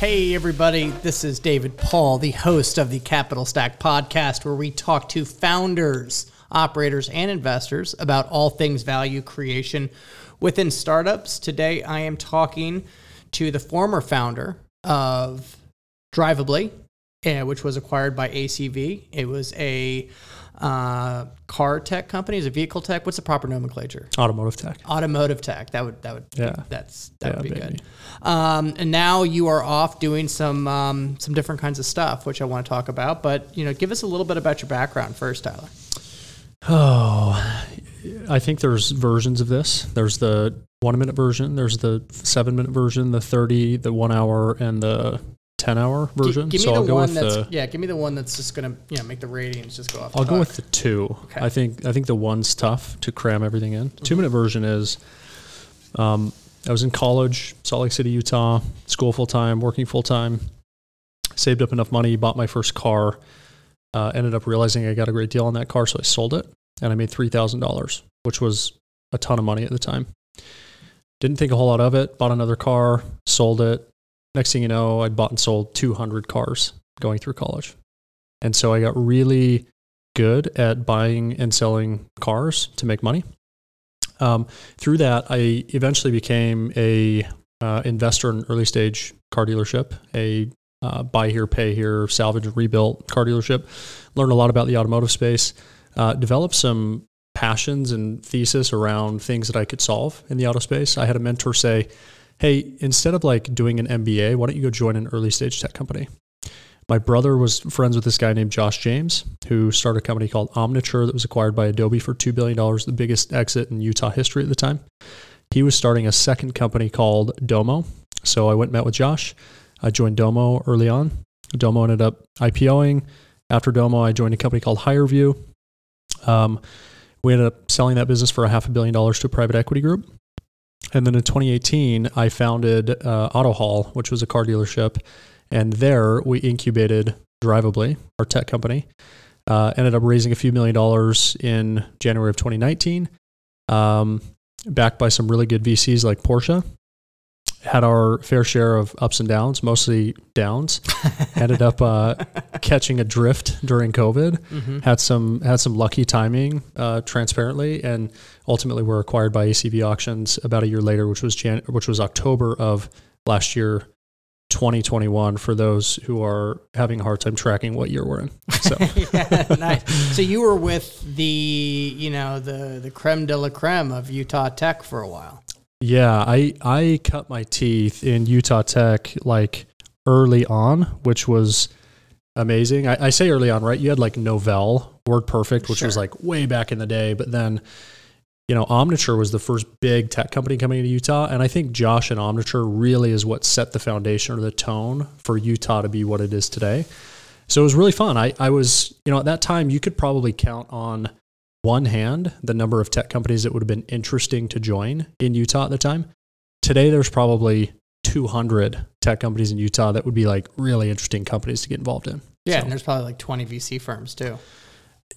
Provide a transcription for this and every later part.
Hey, everybody, this is David Paul, the host of the Capital Stack podcast, where we talk to founders, operators, and investors about all things value creation within startups. Today, I am talking to the former founder of Drivably, eh, which was acquired by ACV. It was a uh, car tech company? Is it vehicle tech? What's the proper nomenclature? Automotive tech. Automotive tech. That would that would yeah. Be, that's that yeah, would be baby. good. Um, and now you are off doing some um, some different kinds of stuff, which I want to talk about. But you know, give us a little bit about your background first, Tyler. Oh, I think there's versions of this. There's the one minute version. There's the seven minute version, the thirty, the one hour, and the 10 hour version. G- give me so the I'll go one with that's the, yeah. Give me the one that's just gonna you know make the ratings just go off. I'll go with the two. Okay. I think I think the one's tough to cram everything in. Two minute version is, um, I was in college, Salt Lake City, Utah, school full time, working full time, saved up enough money, bought my first car, uh, ended up realizing I got a great deal on that car, so I sold it, and I made three thousand dollars, which was a ton of money at the time. Didn't think a whole lot of it. Bought another car, sold it. Next thing you know, I'd bought and sold 200 cars going through college. And so I got really good at buying and selling cars to make money. Um, through that, I eventually became a uh, investor in early stage car dealership, a uh, buy here, pay here, salvage and rebuilt car dealership. Learned a lot about the automotive space. Uh, developed some passions and thesis around things that I could solve in the auto space. I had a mentor say, "Hey, instead of like doing an MBA, why don't you go join an early stage tech company?" My brother was friends with this guy named Josh James, who started a company called Omniture that was acquired by Adobe for $2 billion, the biggest exit in Utah history at the time. He was starting a second company called Domo. So I went and met with Josh. I joined Domo early on. Domo ended up IPOing. After Domo, I joined a company called HireVue. Um, we ended up selling that business for a half a billion dollars to a private equity group. And then in 2018, I founded uh, AutoHaul, which was a car dealership. And there we incubated Drivably, our tech company. Uh, ended up raising a few million dollars in January of 2019, um, backed by some really good VCs like Porsche. Had our fair share of ups and downs, mostly downs. ended up uh, catching a drift during COVID. Mm-hmm. Had some had some lucky timing, uh, transparently, and ultimately were acquired by ACV Auctions about a year later, which was Jan- which was October of last year, 2021 for those who are having a hard time tracking what year we're in. So yeah, nice. So you were with the you know the the creme de la creme of Utah Tech for a while. Yeah, I I cut my teeth in Utah Tech like early on, which was amazing. I, I say early on, right? You had like Novell, Word Perfect, which was like way back in the day, but then you know, Omniture was the first big tech company coming into Utah. And I think Josh and Omniture really is what set the foundation or the tone for Utah to be what it is today. So it was really fun. I, I was, you know, at that time, you could probably count on one hand the number of tech companies that would have been interesting to join in Utah at the time. Today, there's probably 200 tech companies in Utah that would be like really interesting companies to get involved in. Yeah, So- and there's probably like 20 VC firms too.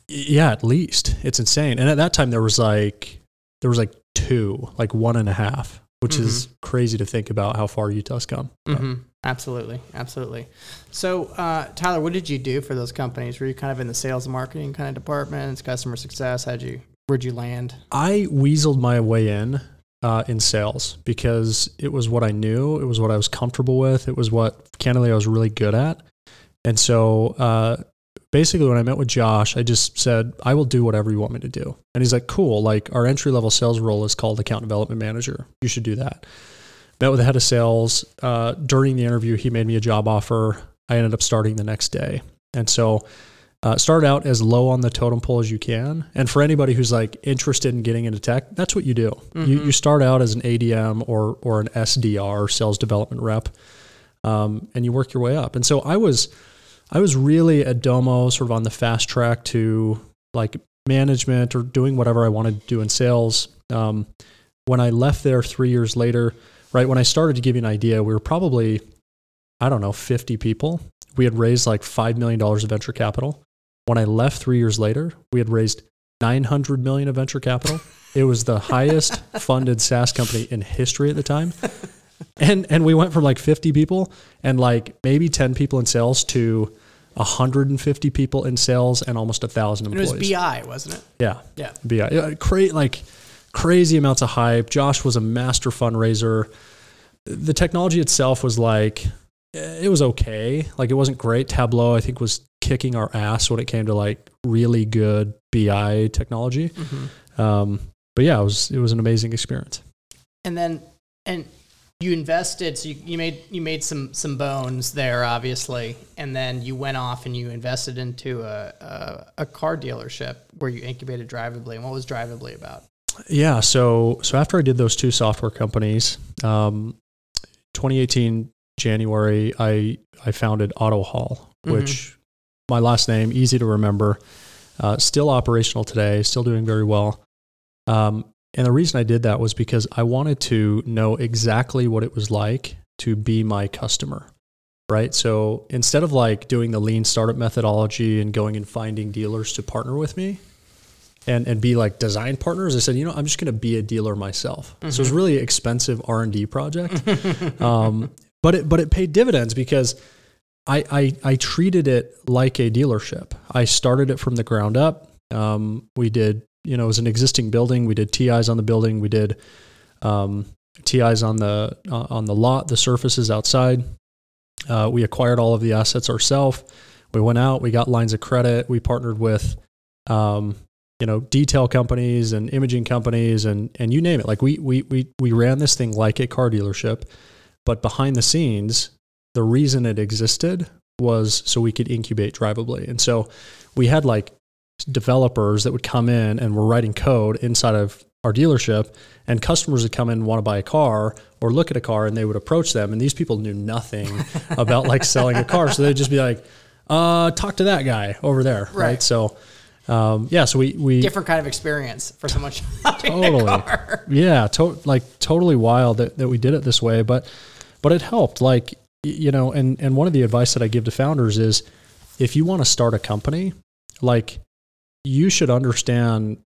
yeah, at least it's insane. And at that time, there was like there was like two, like one and a half, which is crazy to think about how far Utah's come. But hmm Absolutely, absolutely. So, uh, Tyler, what did you do for those companies? Were you kind of in the sales and marketing kind of departments, customer success? How'd you where'd you land? I weaseled my way in uh, in sales because it was what I knew, it was what I was comfortable with, it was what candidly I was really good at. And so, uh, basically, when I met with Josh, I just said, I will do whatever you want me to do. And he's like, cool. Like, our entry level sales role is called account development manager. You should do that. Met with the head of sales. Uh, during the interview, he made me a job offer. I ended up starting the next day. And so, Uh, start out as low on the totem pole as you can. And for anybody who's like interested in getting into tech, that's what you do. You, you start out as an ADM or or an SDR, sales development rep, um, and you work your way up. And so I was I was really at Domo, sort of on the fast track to like management or doing whatever I wanted to do in sales. Um, when I left there three years later, right when I started to give you an idea, we were probably I don't know 50 people. We had raised like five million dollars of venture capital. When I left three years later, we had raised 900 million of venture capital. It was the highest funded SaaS company in history at the time. And and we went from like 50 people and like maybe 10 people in sales to 150 people in sales and almost a thousand And it employees. was BI, wasn't it? Yeah. Yeah. BI. Yeah, uh, cra- like crazy amounts of hype. Josh was a master fundraiser. The technology itself was like, eh, it was okay. Like it wasn't great. Tableau, I think, was kicking our ass when it came to like really good BI technology. Um, but yeah, it was it was an amazing experience. and then and you invested so you, you made you made some some bones there obviously and then you went off and you invested into a, a, a car dealership where you incubated drivably and what was drivably about Yeah. So so after I did those two software companies, um, 2018 January, I I founded Auto Hall, which my last name easy to remember, uh, still operational today, still doing very well. Um, and the reason I did that was because I wanted to know exactly what it was like to be my customer. Right. So instead of like doing the lean startup methodology and going and finding dealers to partner with me, and and be like design partners. I said, you know, I'm just going to be a dealer myself. So it was really expensive R and D project, um, but it but it paid dividends because I, I I treated it like a dealership. I started it from the ground up. Um, we did, you know, it was an existing building. We did TIs on the building. We did um, TIs on the uh, on the lot, the surfaces outside. Uh, we acquired all of the assets ourselves. We went out. We got lines of credit. We partnered with um, you know, detail companies and imaging companies and and you name it. Like we we we we ran this thing like a car dealership, but behind the scenes, the reason it existed was so we could incubate drivably. And so we had like developers that would come in and were writing code inside of our dealership and customers would come in and want to buy a car or look at a car and they would approach them and these people knew nothing about like selling a car so they'd just be like uh talk to that guy over there right, Right. so um yeah so we we different kind of experience for someone shopping totally a car. Yeah to- like totally wild that, that we did it this way but but it helped. Like you know and and one of the advice that i give to founders is if you want to start a company like you should understand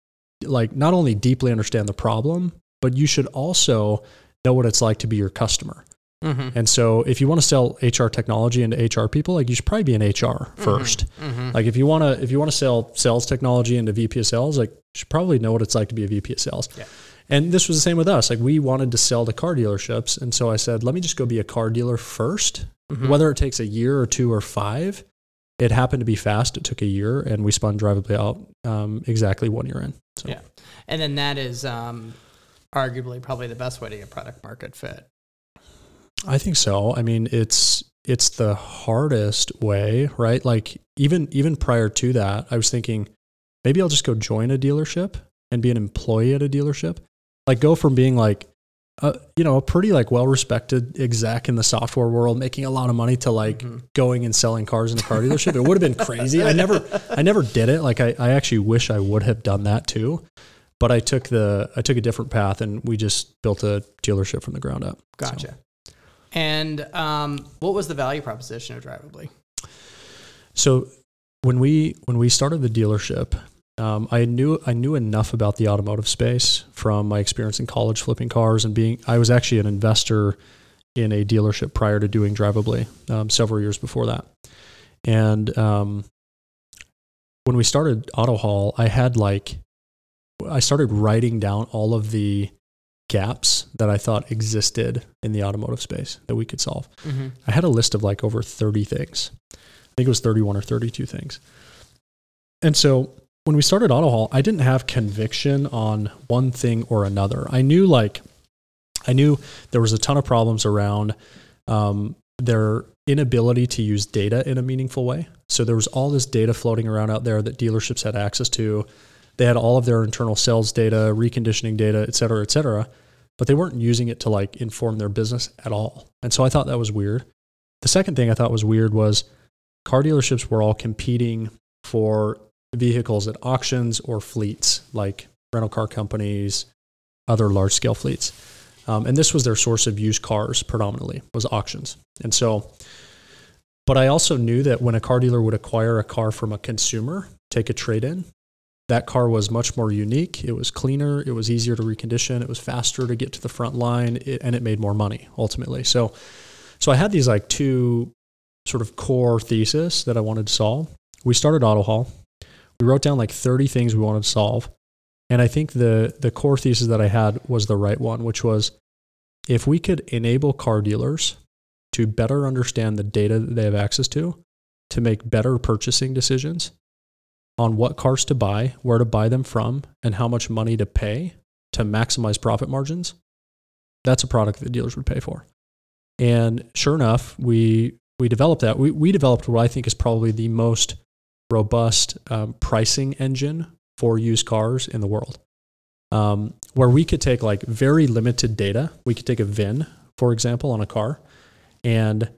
like not only deeply understand the problem but you should also know what it's like to be your customer Mm-hmm. and so if you want to sell hr technology into hr people like you should probably be in hr 1st Mm-hmm. like if you want to if you want to sell sales technology into vp of sales like you should probably know what it's like to be a vp of sales. Yeah. and this was the same with us. Like we wanted to sell to car dealerships and so i said let me just go be a car dealer 1st Mm-hmm. whether it takes a year or two or five it happened to be fast. It took a year and we spun drivably out um, exactly one year in so. Yeah. And then that is um, arguably probably the best way to get product market fit I think so. I mean, it's it's the hardest way, right? Like even even prior to that, I was thinking maybe I'll just go join a dealership and be an employee at a dealership. Like go from being like a, you know, a pretty like well-respected exec in the software world making a lot of money to like mm-hmm. going and selling cars in a car dealership. It would have been crazy. I never I never did it. Like I I actually wish I would have done that too. But I took the I took a different path and we just built a dealership from the ground up. So- gotcha and um, what was the value proposition of drivably So when we when we started the dealership, um, I knew I knew enough about the automotive space from my experience in college flipping cars and being I was actually an investor in a dealership prior to doing Drivably um, several years before that. And um, when we started Auto Hall, I had like I started writing down all of the gaps that I thought existed in the automotive space that we could solve. mm-hmm. I had a list of like over 30 things. I think it was 31 or 32 things. And so when we started Auto Hall, I didn't have conviction on one thing or another. I knew like, I knew there was a ton of problems around um, their inability to use data in a meaningful way. So there was all this data floating around out there that dealerships had access to. They had all of their internal sales data, reconditioning data, et cetera, et cetera, but they weren't using it to like inform their business at all. And so I thought that was weird. The second thing I thought was weird was car dealerships were all competing for vehicles at auctions or fleets like rental car companies, other large scale fleets. Um, and this was their source of used cars predominantly was auctions. And so, but I also knew that when a car dealer would acquire a car from a consumer, take a trade in, that car was much more unique. It was cleaner. It was easier to recondition. It was faster to get to the front line, it, and it made more money ultimately. So, so I had these like two sort of core thesis that I wanted to solve. We started AutoHaul. We wrote down like 30 things we wanted to solve. And I think the the core thesis that I had was the right one, which was if we could enable car dealers to better understand the data that they have access to, to make better purchasing decisions on what cars to buy, where to buy them from, and how much money to pay to maximize profit margins, that's a product that dealers would pay for. And sure enough, we we developed that. We we developed what I think is probably the most robust um, pricing engine for used cars in the world, um, where we could take like very limited data. We could take a VIN, for example, on a car, and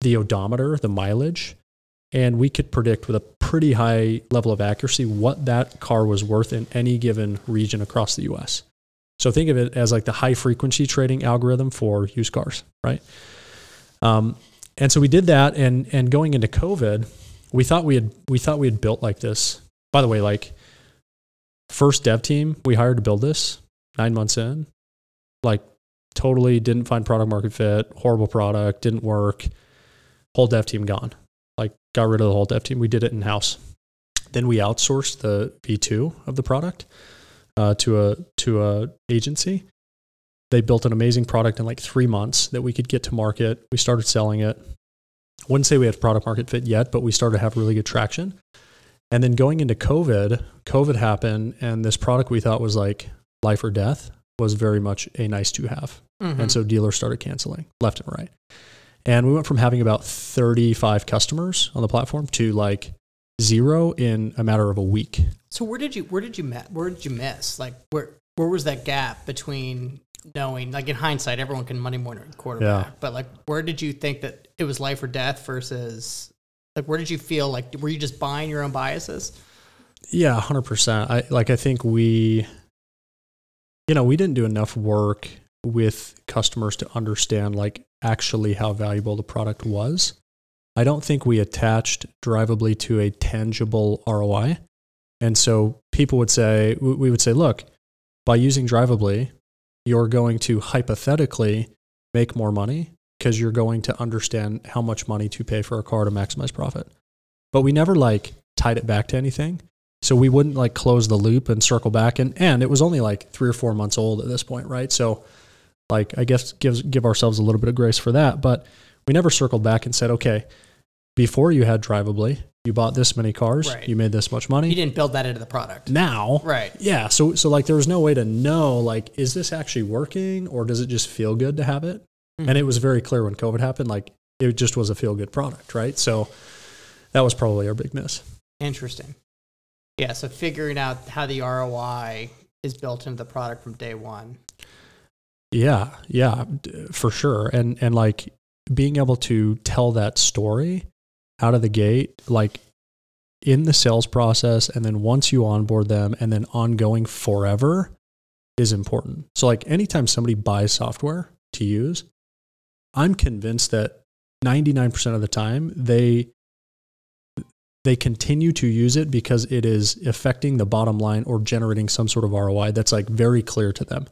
the odometer, the mileage, and we could predict with a pretty high level of accuracy what that car was worth in any given region across the US. So think of it as like the high frequency trading algorithm for used cars, right? Um, and so we did that, and and going into COVID, we thought we had we thought we had built like this by the way, like first dev team we hired to build this nine months in, like totally didn't find product market fit, horrible product, didn't work. Whole dev team gone. Like got rid of the whole dev team. We did it in house. Then we outsourced the V2 of the product uh, to a to a agency. They built an amazing product in like three months that we could get to market. We started selling it. Wouldn't say we had product market fit yet, but we started to have really good traction. And then going into COVID, COVID happened, and this product we thought was like life or death was very much a nice to have. Mm-hmm. And so dealers started canceling left and right. And we went from having about 35 customers on the platform to like zero in a matter of a week. So where did you where did you met where did you miss? Like where where was that gap between knowing like in hindsight everyone can money morning quarterback, yeah. but like where did you think that it was life or death versus like, where did you feel like were you just buying your own biases? Yeah, hundred percent. I like. I think we, you know, we didn't do enough work with customers to understand like actually how valuable the product was. I don't think we attached drivably to a tangible ROI. And so people would say, we would say, look, by using drivably, you're going to hypothetically make more money because you're going to understand how much money to pay for a car to maximize profit. But we never like tied it back to anything. So we wouldn't like close the loop and circle back and and it was only like 3 or 4 months old at this point, right? So like I guess gives give ourselves a little bit of grace for that, but we never circled back and said, "Okay, before you had drivably, you bought this many cars, right. you made this much money. You didn't build that into the product. Now, right? Yeah. So so like there was no way to know like is this actually working or does it just feel good to have it? Mm-hmm. And it was very clear when COVID happened, like it just was a feel good product, right? So that was probably our big miss. Interesting. Yeah. So figuring out how the ROI is built into the product from day one. Yeah. Yeah. For sure. And, and like being able to tell that story out of the gate, like in the sales process, and then once you onboard them and then ongoing forever is important. So, like anytime somebody buys software to use, I'm convinced that 99% of the time they they continue to use it because it is affecting the bottom line or generating some sort of ROI that's like very clear to them.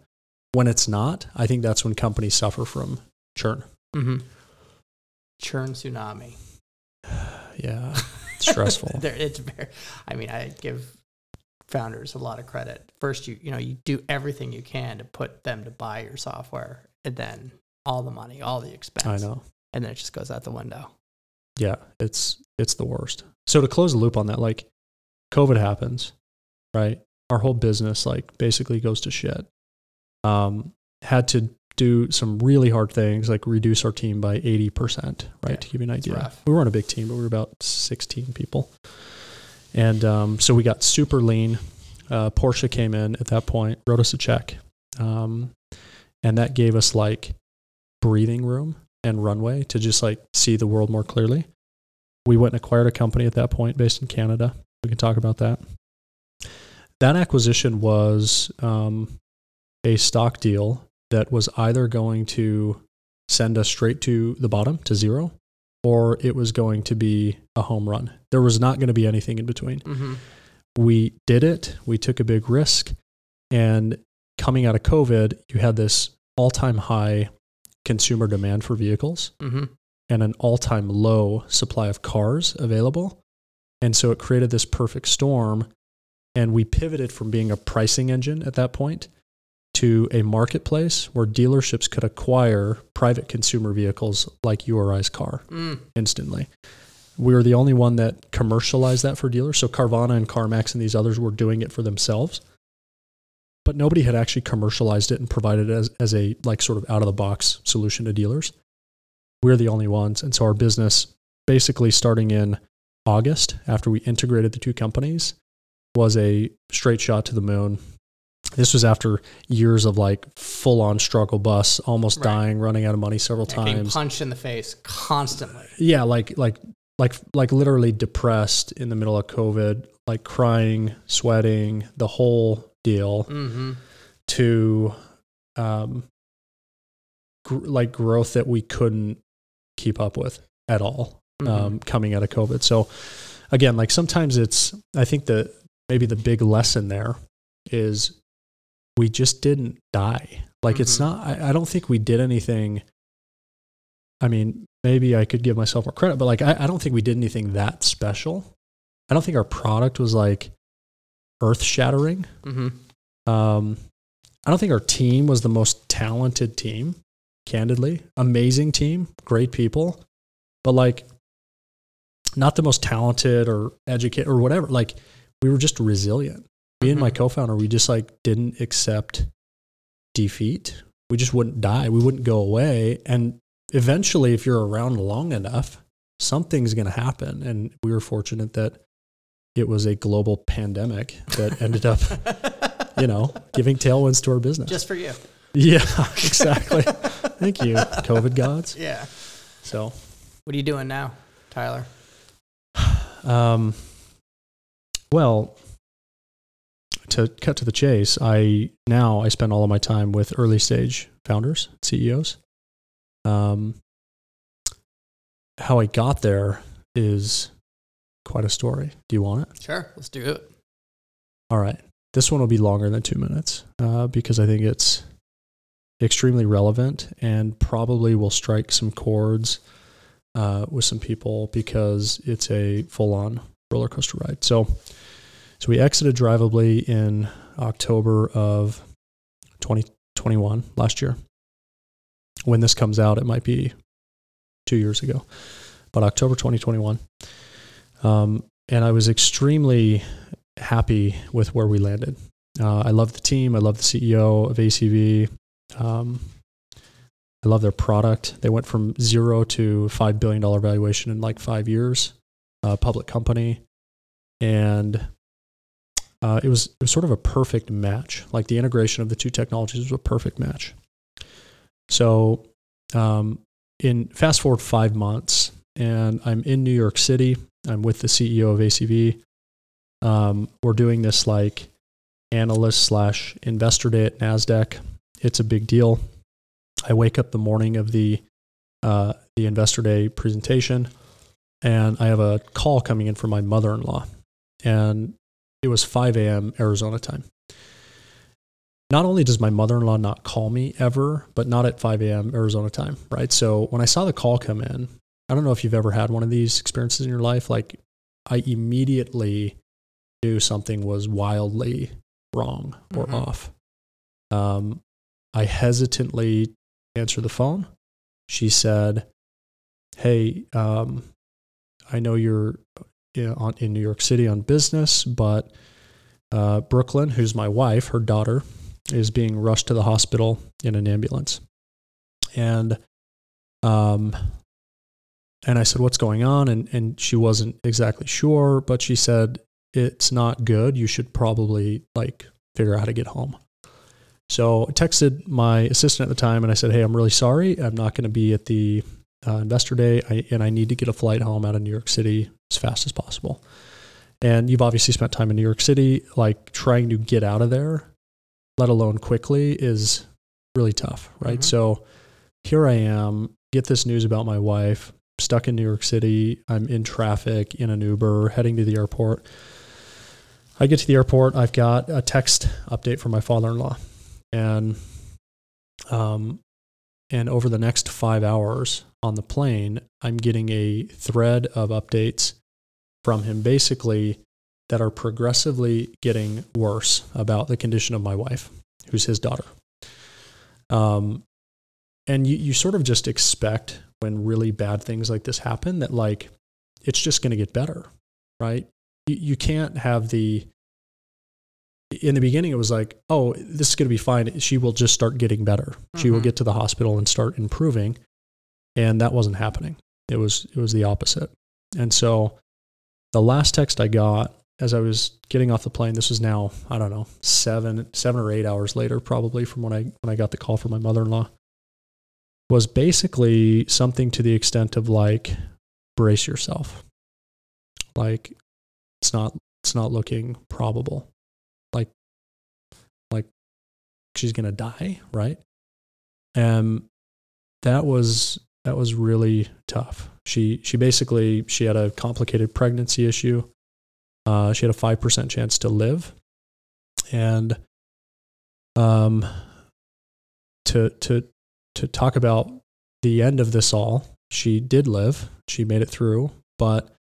When it's not, I think that's when companies suffer from churn. Mm-hmm. Churn tsunami. yeah, it's stressful. it's very. I mean, I give founders a lot of credit. First, you you know you do everything you can to put them to buy your software, and then all the money, all the expense. I know. And then it just goes out the window. Yeah, it's it's the worst. So to close the loop on that, like COVID happens, right? Our whole business like basically goes to shit. Um, had to do some really hard things like reduce our team by 80%, right? to give you an idea. We weren't a big team, but we were about 16 people. And um, so we got super lean. Uh, Porsche came in at that point, wrote us a check. Um, and that gave us like breathing room and runway to just like see the world more clearly. We went and acquired a company at that point based in Canada. We can talk about that. That acquisition was um, a stock deal that was either going to send us straight to the bottom to zero or it was going to be a home run. There was not going to be anything in between. Mm-hmm. We did it, we took a big risk, and coming out of COVID, you had this all time high consumer demand for vehicles Mm-hmm. and an all time low supply of cars available. And so it created this perfect storm. And we pivoted from being a pricing engine at that point to a marketplace where dealerships could acquire private consumer vehicles like URI's car Mm. instantly. We were the only one that commercialized that for dealers. So Carvana and CarMax and these others were doing it for themselves. But nobody had actually commercialized it and provided it as, as a like sort of out of the box solution to dealers. We're the only ones. And so our business basically starting in August after we integrated the two companies was a straight shot to the moon. This was after years of like full on struggle bus, almost Right. dying, running out of money several Yeah, times punched in the face constantly. yeah like like like like literally depressed in the middle of covid like crying sweating the whole deal Mm-hmm. to um gr- like growth that we couldn't keep up with at all Mm-hmm. um coming out of covid so again like sometimes it's i think the maybe the big lesson there is we just didn't die like it's Mhm. not I, I don't think we did anything i mean maybe i could give myself more credit but like I, I don't think we did anything that special i don't think our product was like earth shattering Mm-hmm. um, I don't think our team was the most talented team, candidly. Amazing team, great people, but like not the most talented or educated or whatever. Like we were just resilient. Me and my co-founder, we just like didn't accept defeat. We just wouldn't die. We wouldn't go away. And eventually, if you're around long enough, something's going to happen. And we were fortunate that it was a global pandemic that ended up you know, giving tailwinds to our business. Just for you. yeah, exactly. Thank you, COVID gods. Yeah. So, What are you doing now, Tyler? um, well, to cut to the chase, I now I spend all of my time with early stage founders, CEOs. Um, how I got there is quite a story. Do you want it? Sure. Let's do it. All right. This one will be longer than two minutes uh, because I think it's extremely relevant and probably will strike some chords uh, with some people because it's a full on roller coaster ride. So, so we exited Drivably in October of 2021, last year. When this comes out, it might be two years ago, but October 2021. Um, and I was extremely happy with where we landed. Uh, I love the team. I love the CEO of ACV. Um, I love their product. They went from zero to five billion dollar valuation in like five years. Uh, public company, and uh, it was it was sort of a perfect match. Like the integration of the two technologies was a perfect match. So, um, in fast forward five months, and I'm in New York City. I'm with the CEO of ACV um, we're doing this like analyst slash investor day at Nasdaq. It's a big deal. I wake up the morning of the uh, the investor day presentation, and I have a call coming in from my mother in law, and it was 5 a.m. Arizona time. Not only does my mother in law not call me ever, but not at 5 a.m. Arizona time, right? So when I saw the call come in, I don't know if you've ever had one of these experiences in your life. Like I immediately knew something was wildly wrong or Mhm. off. Um, I hesitantly answered the phone. She said, "Hey, um, I know you're in, on, in New York City on business, but uh, Brooklyn, who's my wife, her daughter, is being rushed to the hospital in an ambulance. and um, and I said, "What's going on?" And and she wasn't exactly sure, but she said, "It's not good. You should probably like figure out how to get home." So I texted my assistant at the time and I said, "Hey, I'm really sorry. I'm not going to be at the uh, investor day, I, and I need to get a flight home out of New York City as fast as possible." And you've obviously spent time in New York City. Like trying to get out of there, let alone quickly, is really tough, right? Mhm. So here I am, get this news about my wife, stuck in New York City. I'm in traffic in an Uber heading to the airport. I get to the airport. I've got a text update from my father-in-law, and um, and over the next five hours on the plane, I'm getting a thread of updates from him, basically that are progressively getting worse about the condition of my wife, who's his daughter. Um, and you, you sort of just expect when really bad things like this happen that like it's just going to get better, right? You, you can't have the in the beginning it was like, oh, this is going to be fine. She will just start getting better. She will Mhm. get to the hospital and start improving, and that wasn't happening. It was it was the opposite. And so the last text I got as I was getting off the plane, this was now, I don't know, seven, seven or eight hours later, probably from when I when I got the call from my mother-in-law, was basically something to the extent of like, brace yourself. Like it's not it's not looking probable. Like like she's gonna die, right? And that was that was really tough. She she basically she had a complicated pregnancy issue. Uh, she had a five percent chance to live, and um, to to to talk about the end of this all, she did live. She made it through, but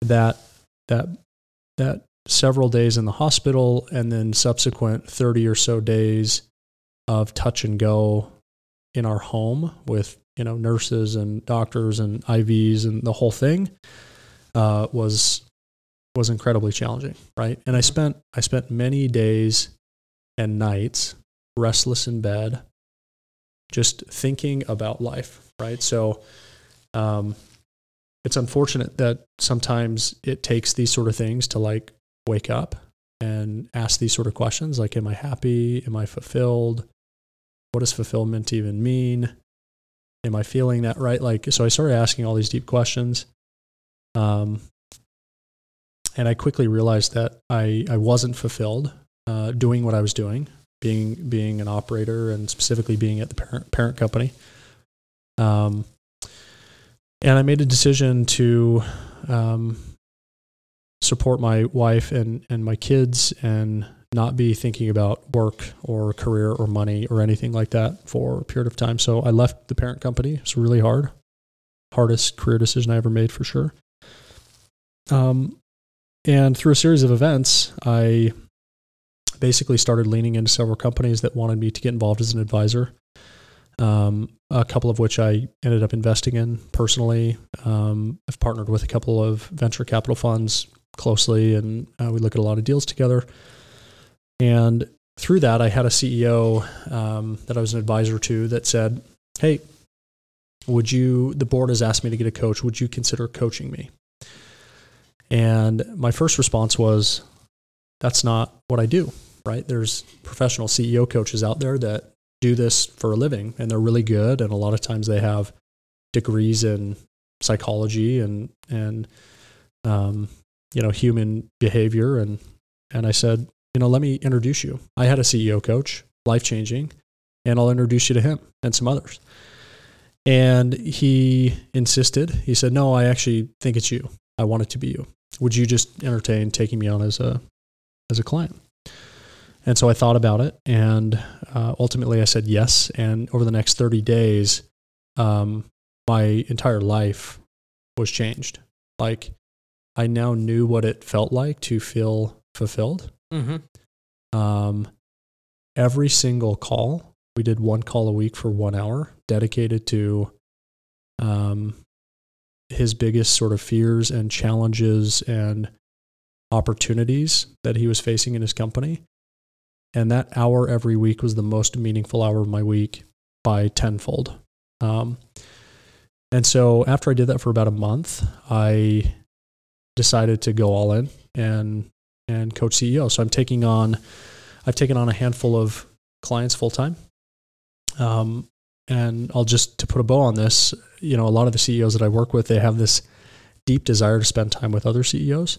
that that that several days in the hospital and then subsequent 30 or so days of touch and go in our home with you know nurses and doctors and IVs and the whole thing uh, was was incredibly challenging, right? And I spent I spent many days and nights restless in bed, just thinking about life, right? So, um, it's unfortunate that sometimes it takes these sort of things to like wake up and ask these sort of questions, like, "Am I happy? Am I fulfilled? What does fulfillment even mean?" Am I feeling that right? Like, so I started asking all these deep questions. Um, and I quickly realized that I, I wasn't fulfilled uh, doing what I was doing, being being an operator and specifically being at the parent parent company. Um, and I made a decision to um, support my wife and and my kids and not be thinking about work or career or money or anything like that for a period of time. So I left the parent company. It's really hard, hardest career decision I ever made for sure. Um, and through a series of events, I basically started leaning into several companies that wanted me to get involved as an advisor. Um, a couple of which I ended up investing in personally. Um, I've partnered with a couple of venture capital funds closely, and uh, we look at a lot of deals together. And through that, I had a CEO um, that I was an advisor to that said, Hey, would you, the board has asked me to get a coach. Would you consider coaching me? And my first response was, That's not what I do, right? There's professional CEO coaches out there that do this for a living and they're really good. And a lot of times they have degrees in psychology and, and, um, you know, human behavior. And, and I said, you know, let me introduce you. I had a CEO coach, life changing, and I'll introduce you to him and some others. And he insisted. He said, "No, I actually think it's you. I want it to be you. Would you just entertain taking me on as a as a client?" And so I thought about it, and uh, ultimately I said yes. And over the next thirty days, um, my entire life was changed. Like I now knew what it felt like to feel fulfilled. Mm-hmm. Um, every single call, we did one call a week for one hour, dedicated to um, his biggest sort of fears and challenges and opportunities that he was facing in his company. And that hour every week was the most meaningful hour of my week by tenfold. Um, and so after I did that for about a month, I decided to go all in and and coach CEO. So I'm taking on I've taken on a handful of clients full time. Um, and I'll just to put a bow on this, you know, a lot of the CEOs that I work with, they have this deep desire to spend time with other CEOs.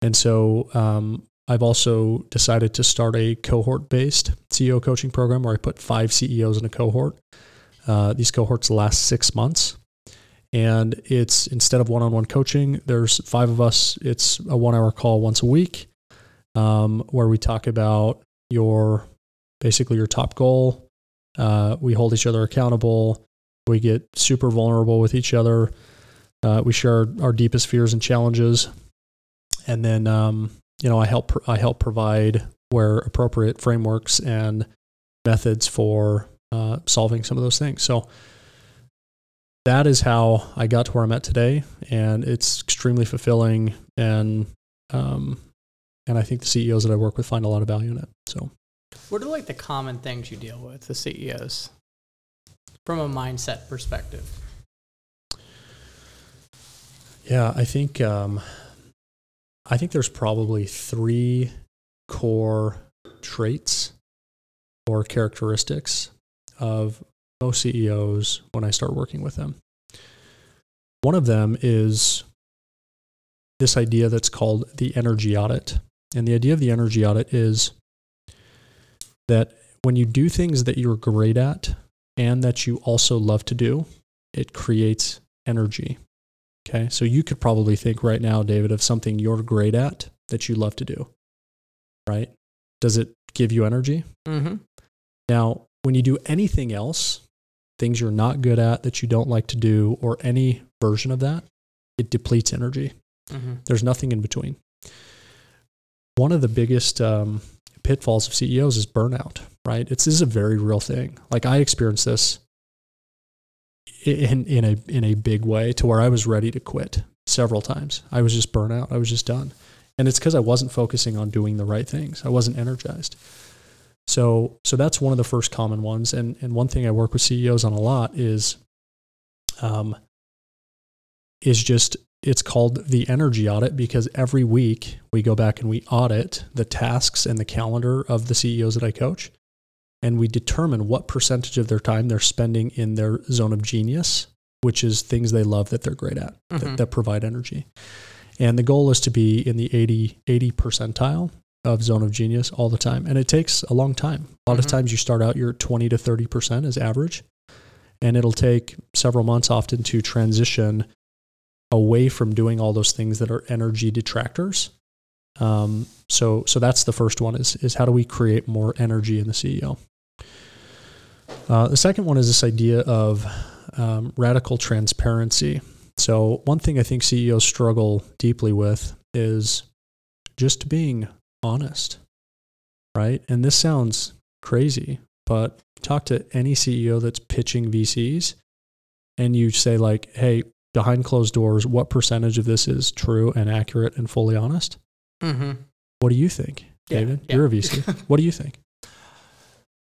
And so um, I've also decided to start a cohort based CEO coaching program where I put five CEOs in a cohort. Uh, these cohorts last six months. And it's instead of one on one coaching, there's five of us. It's a one hour call once a week um, where we talk about your basically your top goal. Uh, we hold each other accountable. We get super vulnerable with each other. Uh, we share our deepest fears and challenges, and then um, you know I help I help provide where appropriate frameworks and methods for uh, solving some of those things. So that is how I got to where I'm at today, and it's extremely fulfilling. And um, and I think the CEOs that I work with find a lot of value in it. So, what are like the common things you deal with the CEOs from a mindset perspective? Yeah, I think um, I think there's probably three core traits or characteristics of most CEOs when I start working with them. One of them is this idea that's called the energy audit. And the idea of the energy audit is that when you do things that you're great at and that you also love to do, it creates energy. Okay. So you could probably think right now, David, of something you're great at that you love to do. Right. Does it give you energy? Mm-hmm. Now, when you do anything else, things you're not good at that you don't like to do, or any version of that, it depletes energy. Mm-hmm. There's nothing in between. One of the biggest um, pitfalls of CEOs is burnout, right? It's this is a very real thing. Like I experienced this in in a in a big way to where I was ready to quit several times. I was just burnout. I was just done. And it's because I wasn't focusing on doing the right things. I wasn't energized. So so that's one of the first common ones. And and one thing I work with CEOs on a lot is um is just it's called the energy audit because every week we go back and we audit the tasks and the calendar of the CEOs that I coach. And we determine what percentage of their time they're spending in their zone of genius, which is things they love that they're great at, Mhm. that, that provide energy. And the goal is to be in the 80, 80 percentile of zone of genius all the time. And it takes a long time. A lot Mhm. of times you start out, you're 20 to 30% as average. And it'll take several months often to transition away from doing all those things that are energy detractors. Um, so, so that's the first one is, is how do we create more energy in the CEO? Uh, the second one is this idea of um, radical transparency. So, one thing I think CEOs struggle deeply with is just being honest, right? And this sounds crazy, but talk to any CEO that's pitching VCs and you say, like, hey, behind closed doors, what percentage of this is true and accurate and fully honest? Mm-hmm. What do you think, Yeah, David? yeah. You're a VC. what do you think?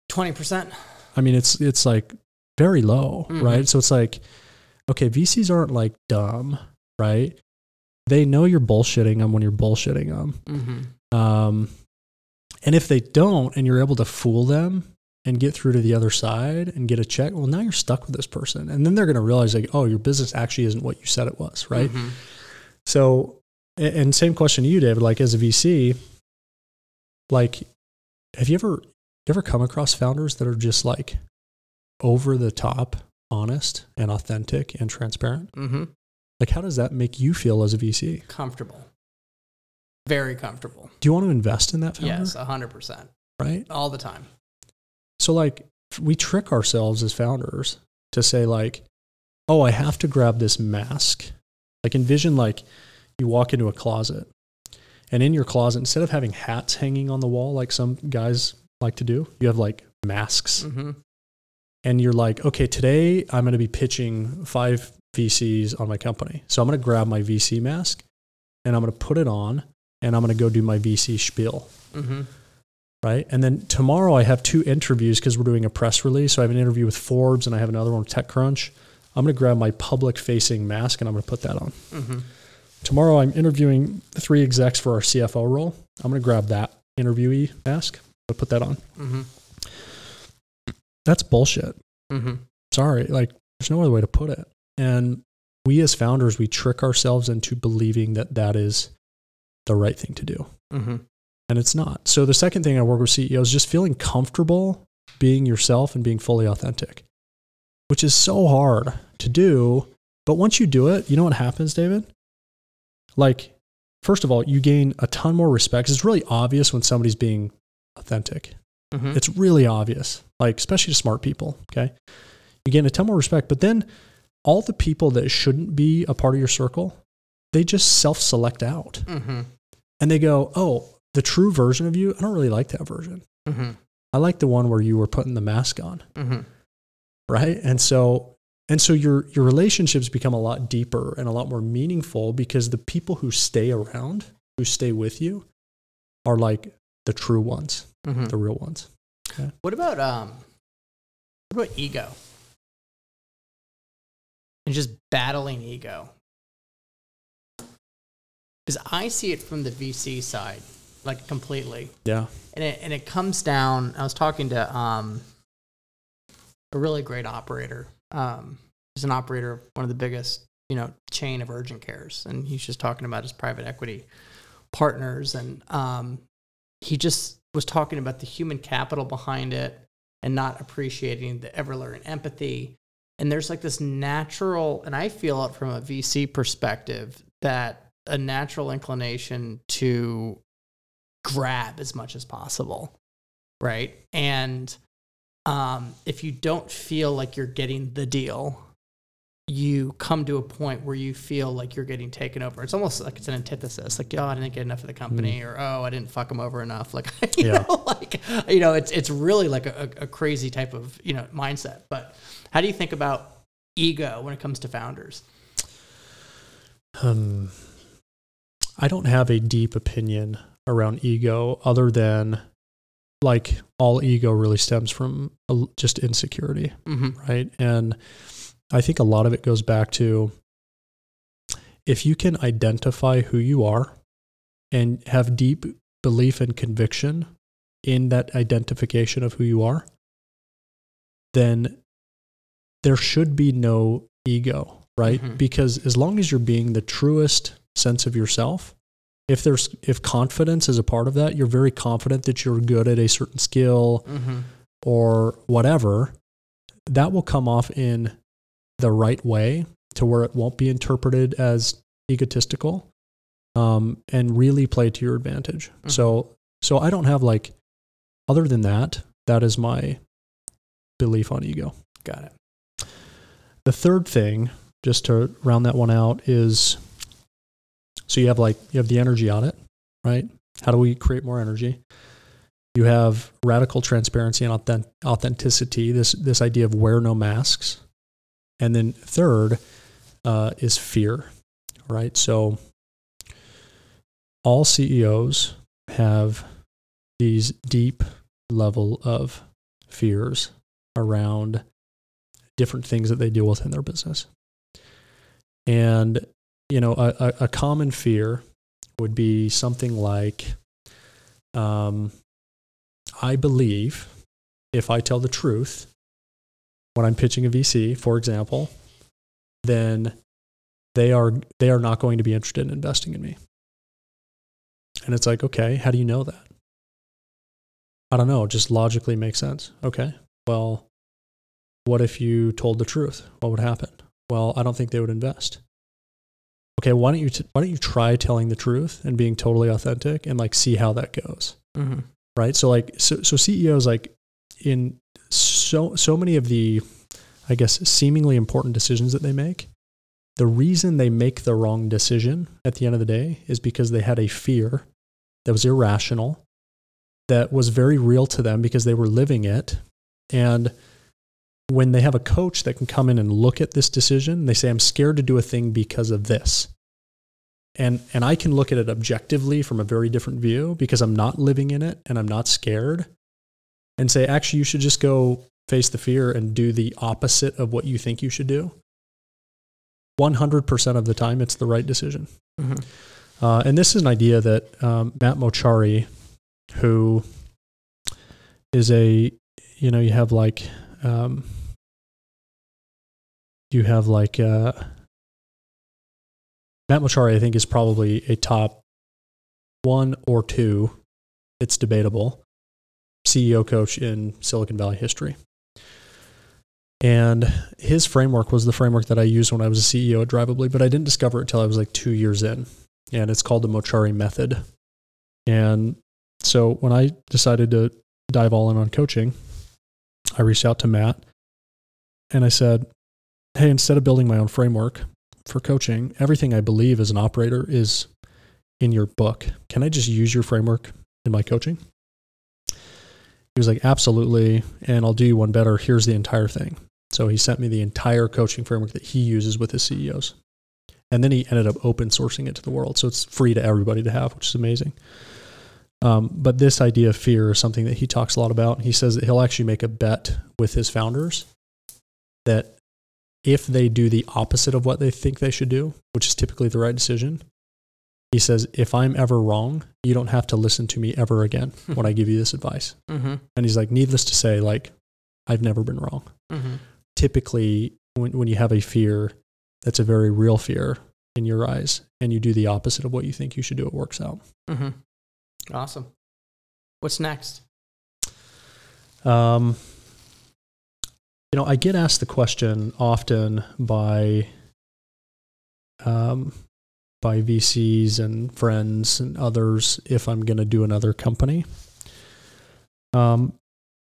Twenty percent. I mean, it's it's like very low, Mhm. right? So it's like, okay, VCs aren't like dumb, right? They know you're bullshitting them when you're bullshitting them. Mm-hmm. Um, and if they don't, and you're able to fool them and get through to the other side and get a check, well, now you're stuck with this person, and then they're going to realize like, oh, your business actually isn't what you said it was, right? Mhm. So, and same question to you, David. Like as a VC, like, have you ever ever come across founders that are just like over the top, honest and authentic and transparent? Mm-hmm. Like, how does that make you feel as a VC? Comfortable. Very comfortable. Do you want to invest in that founder? Yes, hundred percent. Right. All the time. So, like, we trick ourselves as founders to say, like, oh, I have to grab this mask. Like, envision like you walk into a closet, and in your closet, instead of having hats hanging on the wall like some guys like to do, you have like masks. Mm-hmm. And you're like, okay, today I'm going to be pitching five VCs on my company. So I'm going to grab my VC mask and I'm going to put it on and I'm going to go do my VC spiel. Mm-hmm. Right? And then tomorrow I have two interviews because we're doing a press release. So I have an interview with Forbes and I have another one with TechCrunch. I'm going to grab my public facing mask and I'm going to put that on. Tomorrow I'm interviewing three execs for our CFO role. I'm going to grab that interviewee mask. I'll put that on. Mm-hmm. That's bullshit. Mm-hmm. Sorry. Like there's no other way to put it. And we as founders, we trick ourselves into believing that that is the right thing to do. And it's not. So the second thing I work with CEOs is just feeling comfortable being yourself and being fully authentic, which is so hard to do. But once you do it, you know what happens, David? Like, first of all, you gain a ton more respect. It's really obvious when somebody's being authentic. Mm-hmm. It's really obvious, like especially to smart people. Okay, you gain a ton more respect. But then all the people that shouldn't be a part of your circle, they just self-select out Mm-hmm. and they go, "Oh, the true version of you, I don't really like that version. Mm-hmm. I like the one where you were putting the mask on." Mm-hmm. Right? And so and so your your relationships become a lot deeper and a lot more meaningful because the people who stay around, who stay with you, are like the true ones, Mm-hmm. the real ones. What about um? What about ego? And just battling ego. Because I see it from the VC side, like completely, Yeah. and it and it comes down. I was talking to um, a really great operator. Um, he's an operator of one of the biggest, you know, chain of urgent cares, and he's just talking about his private equity partners, and um, he just was talking about the human capital behind it and not appreciating the ever learning empathy. And there's like this natural, and I feel it from a VC perspective that a natural inclination to grab as much as possible, right? And um, if you don't feel like you're getting the deal, you come to a point where you feel like you're getting taken over. It's almost like it's an antithesis, like oh, I didn't get enough of the company, or oh, I didn't fuck them over enough. Like you Yeah. know, like you know, it's it's really like a, a crazy type of you know mindset. But how do you think about ego when it comes to founders? Um, I don't have a deep opinion around ego other than like all ego really stems from just insecurity, Mm-hmm. right? And I think a lot of it goes back to if you can identify who you are and have deep belief and conviction in that identification of who you are, then there should be no ego, right? Mhm. Because as long as you're being the truest sense of yourself, if there's if confidence is a part of that, you're very confident that you're good at a certain skill Mm-hmm. or whatever, that will come off in the right way to where it won't be interpreted as egotistical um, and really play to your advantage. Mhm. So, so I don't have like, other than that, that is my belief on ego. Got it. The third thing, just to round that one out, is so you have like you have the energy audit, right? How do we create more energy? You have radical transparency and authentic, authenticity. This this idea of wear no masks, and then third uh, is fear, right? So all CEOs have these deep level of fears around different things that they deal with in their business. And, you know, a, a, common fear would be something like, um, I believe if I tell the truth when I'm pitching a VC, for example, then they are they are not going to be interested in investing in me. And it's like, okay, how do you know that? I don't know, just logically makes sense. Okay. Well, what if you told the truth? What would happen? Well, I don't think they would invest. Okay, why don't you t- why don't you try telling the truth and being totally authentic and like see how that goes? Mm-hmm. right? So like so so CEOs like in so so many of the I guess seemingly important decisions that they make, the reason they make the wrong decision at the end of the day is because they had a fear that was irrational that was very real to them because they were living it and when they have a coach that can come in and look at this decision, they say, I'm scared to do a thing because of this. and and I can look at it objectively from a very different view because I'm not living in it and I'm not scared and say actually you should just go face the fear and do the opposite of what you think you should do 100% of the time it's the right decision Mhm. uh, and this is an idea that um, Matt Mochary who is a you know you have like um, you have like uh, Matt Mochary, I think, is probably a top one or two. It's debatable. CEO coach in Silicon Valley history. And his framework was the framework that I used when I was a CEO at Drivably, but I didn't discover it until I was like two years in. And it's called the Mochary Method. And so when I decided to dive all in on coaching, I reached out to Matt and I said, Hey, instead of building my own framework, for coaching, everything I believe as an operator is in your book. Can I just use your framework in my coaching? He was like, Absolutely. And I'll do you one better. Here's the entire thing. So he sent me the entire coaching framework that he uses with his CEOs. And then he ended up open sourcing it to the world. So it's free to everybody to have, which is amazing. Um, but this idea of fear is something that he talks a lot about. He says that he'll actually make a bet with his founders that if they do the opposite of what they think they should do, which is typically the right decision, he says, if I'm ever wrong, you don't have to listen to me ever again when I give you this advice. Mm-hmm. And he's like, needless to say, like, I've never been wrong. Mm-hmm. Typically, when, when you have a fear that's a very real fear in your eyes, and you do the opposite of what you think you should do, it works out. Mm-hmm. Awesome. What's next? Um, you know, I get asked the question often by um, by VCs and friends and others if I'm going to do another company. Um,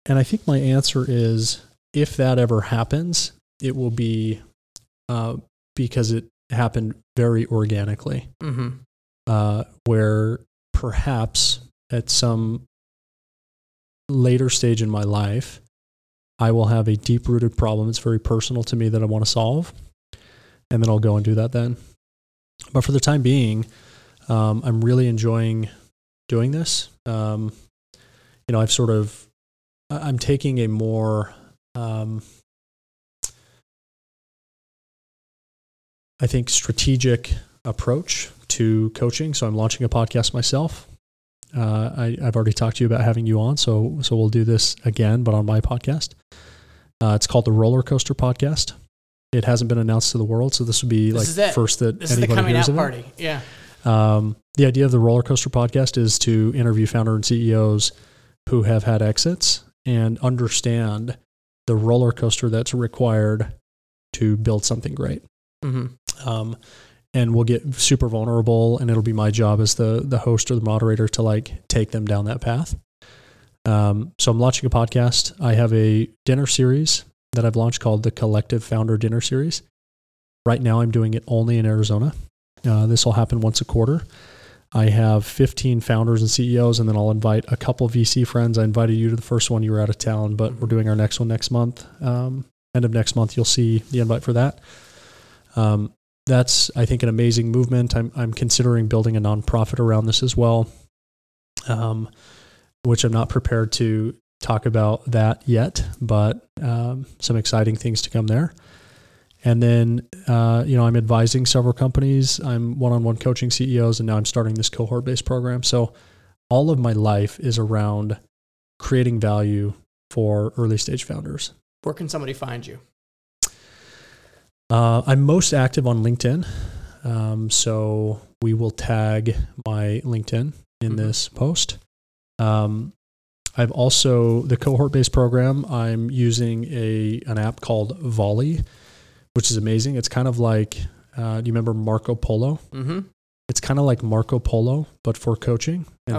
and I think my answer is if that ever happens, it will be uh, because it happened very organically Mm-hmm. uh, where perhaps at some later stage in my life, I will have a deep rooted problem. It's very personal to me that I want to solve. And then I'll go and do that then. But for the time being, um, I'm really enjoying doing this. Um, you know, I've sort of, I'm taking a more, um, I think, strategic approach to coaching. So I'm launching a podcast myself. Uh, I, I've already talked to you about having you on, so so we'll do this again, but on my podcast. Uh, it's called the Roller Coaster Podcast. It hasn't been announced to the world, so this would be This like first that This is the anybody coming hears out of it. Yeah. Um, the idea of the roller coaster podcast is to interview founder and CEOs who have had exits and understand the roller coaster that's required to build something great. Mm-hmm. Um, and we'll get super vulnerable, and it'll be my job as the the host or the moderator to like take them down that path. Um, so I'm launching a podcast. I have a dinner series that I've launched called the Collective Founder Dinner Series. Right now, I'm doing it only in Arizona. Uh, this will happen once a quarter. I have 15 founders and CEOs, and then I'll invite a couple VC friends. I invited you to the first one. You were out of town, but we're doing our next one next month. Um, end of next month, you'll see the invite for that. Um, that's, I think, an amazing movement. I'm, I'm considering building a nonprofit around this as well, um, which I'm not prepared to talk about that yet, but um, some exciting things to come there. And then, uh, you know, I'm advising several companies. I'm one-on-one coaching CEOs, and now I'm starting this cohort-based program. So, all of my life is around creating value for early-stage founders. Where can somebody find you? Uh, I'm most active on LinkedIn, um, so we will tag my LinkedIn in Mhm. this post. Um, I've also the cohort-based program. I'm using a an app called Volley, which is amazing. It's kind of like, uh, do you remember Marco Polo? Mm-hmm. It's kind of like Marco Polo, but for coaching. And Oh, cool.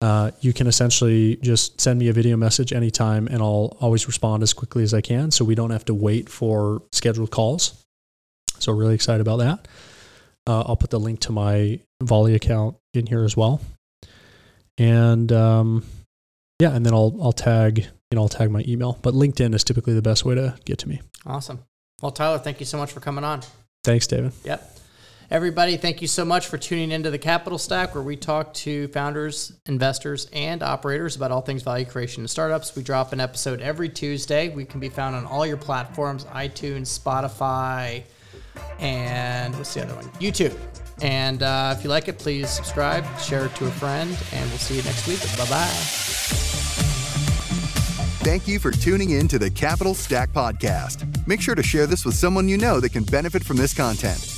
Uh, you can essentially just send me a video message anytime, and I'll always respond as quickly as I can. So we don't have to wait for scheduled calls. So really excited about that. Uh, I'll put the link to my Volley account in here as well. And um, yeah, and then I'll I'll tag you know I'll tag my email. But LinkedIn is typically the best way to get to me. Awesome. Well, Tyler, thank you so much for coming on. Thanks, David. Yep. Everybody, thank you so much for tuning into the Capital Stack, where we talk to founders, investors, and operators about all things value creation and startups. We drop an episode every Tuesday. We can be found on all your platforms iTunes, Spotify, and what's the other one? YouTube. And uh, if you like it, please subscribe, share it to a friend, and we'll see you next week. Bye bye. Thank you for tuning in to the Capital Stack Podcast. Make sure to share this with someone you know that can benefit from this content.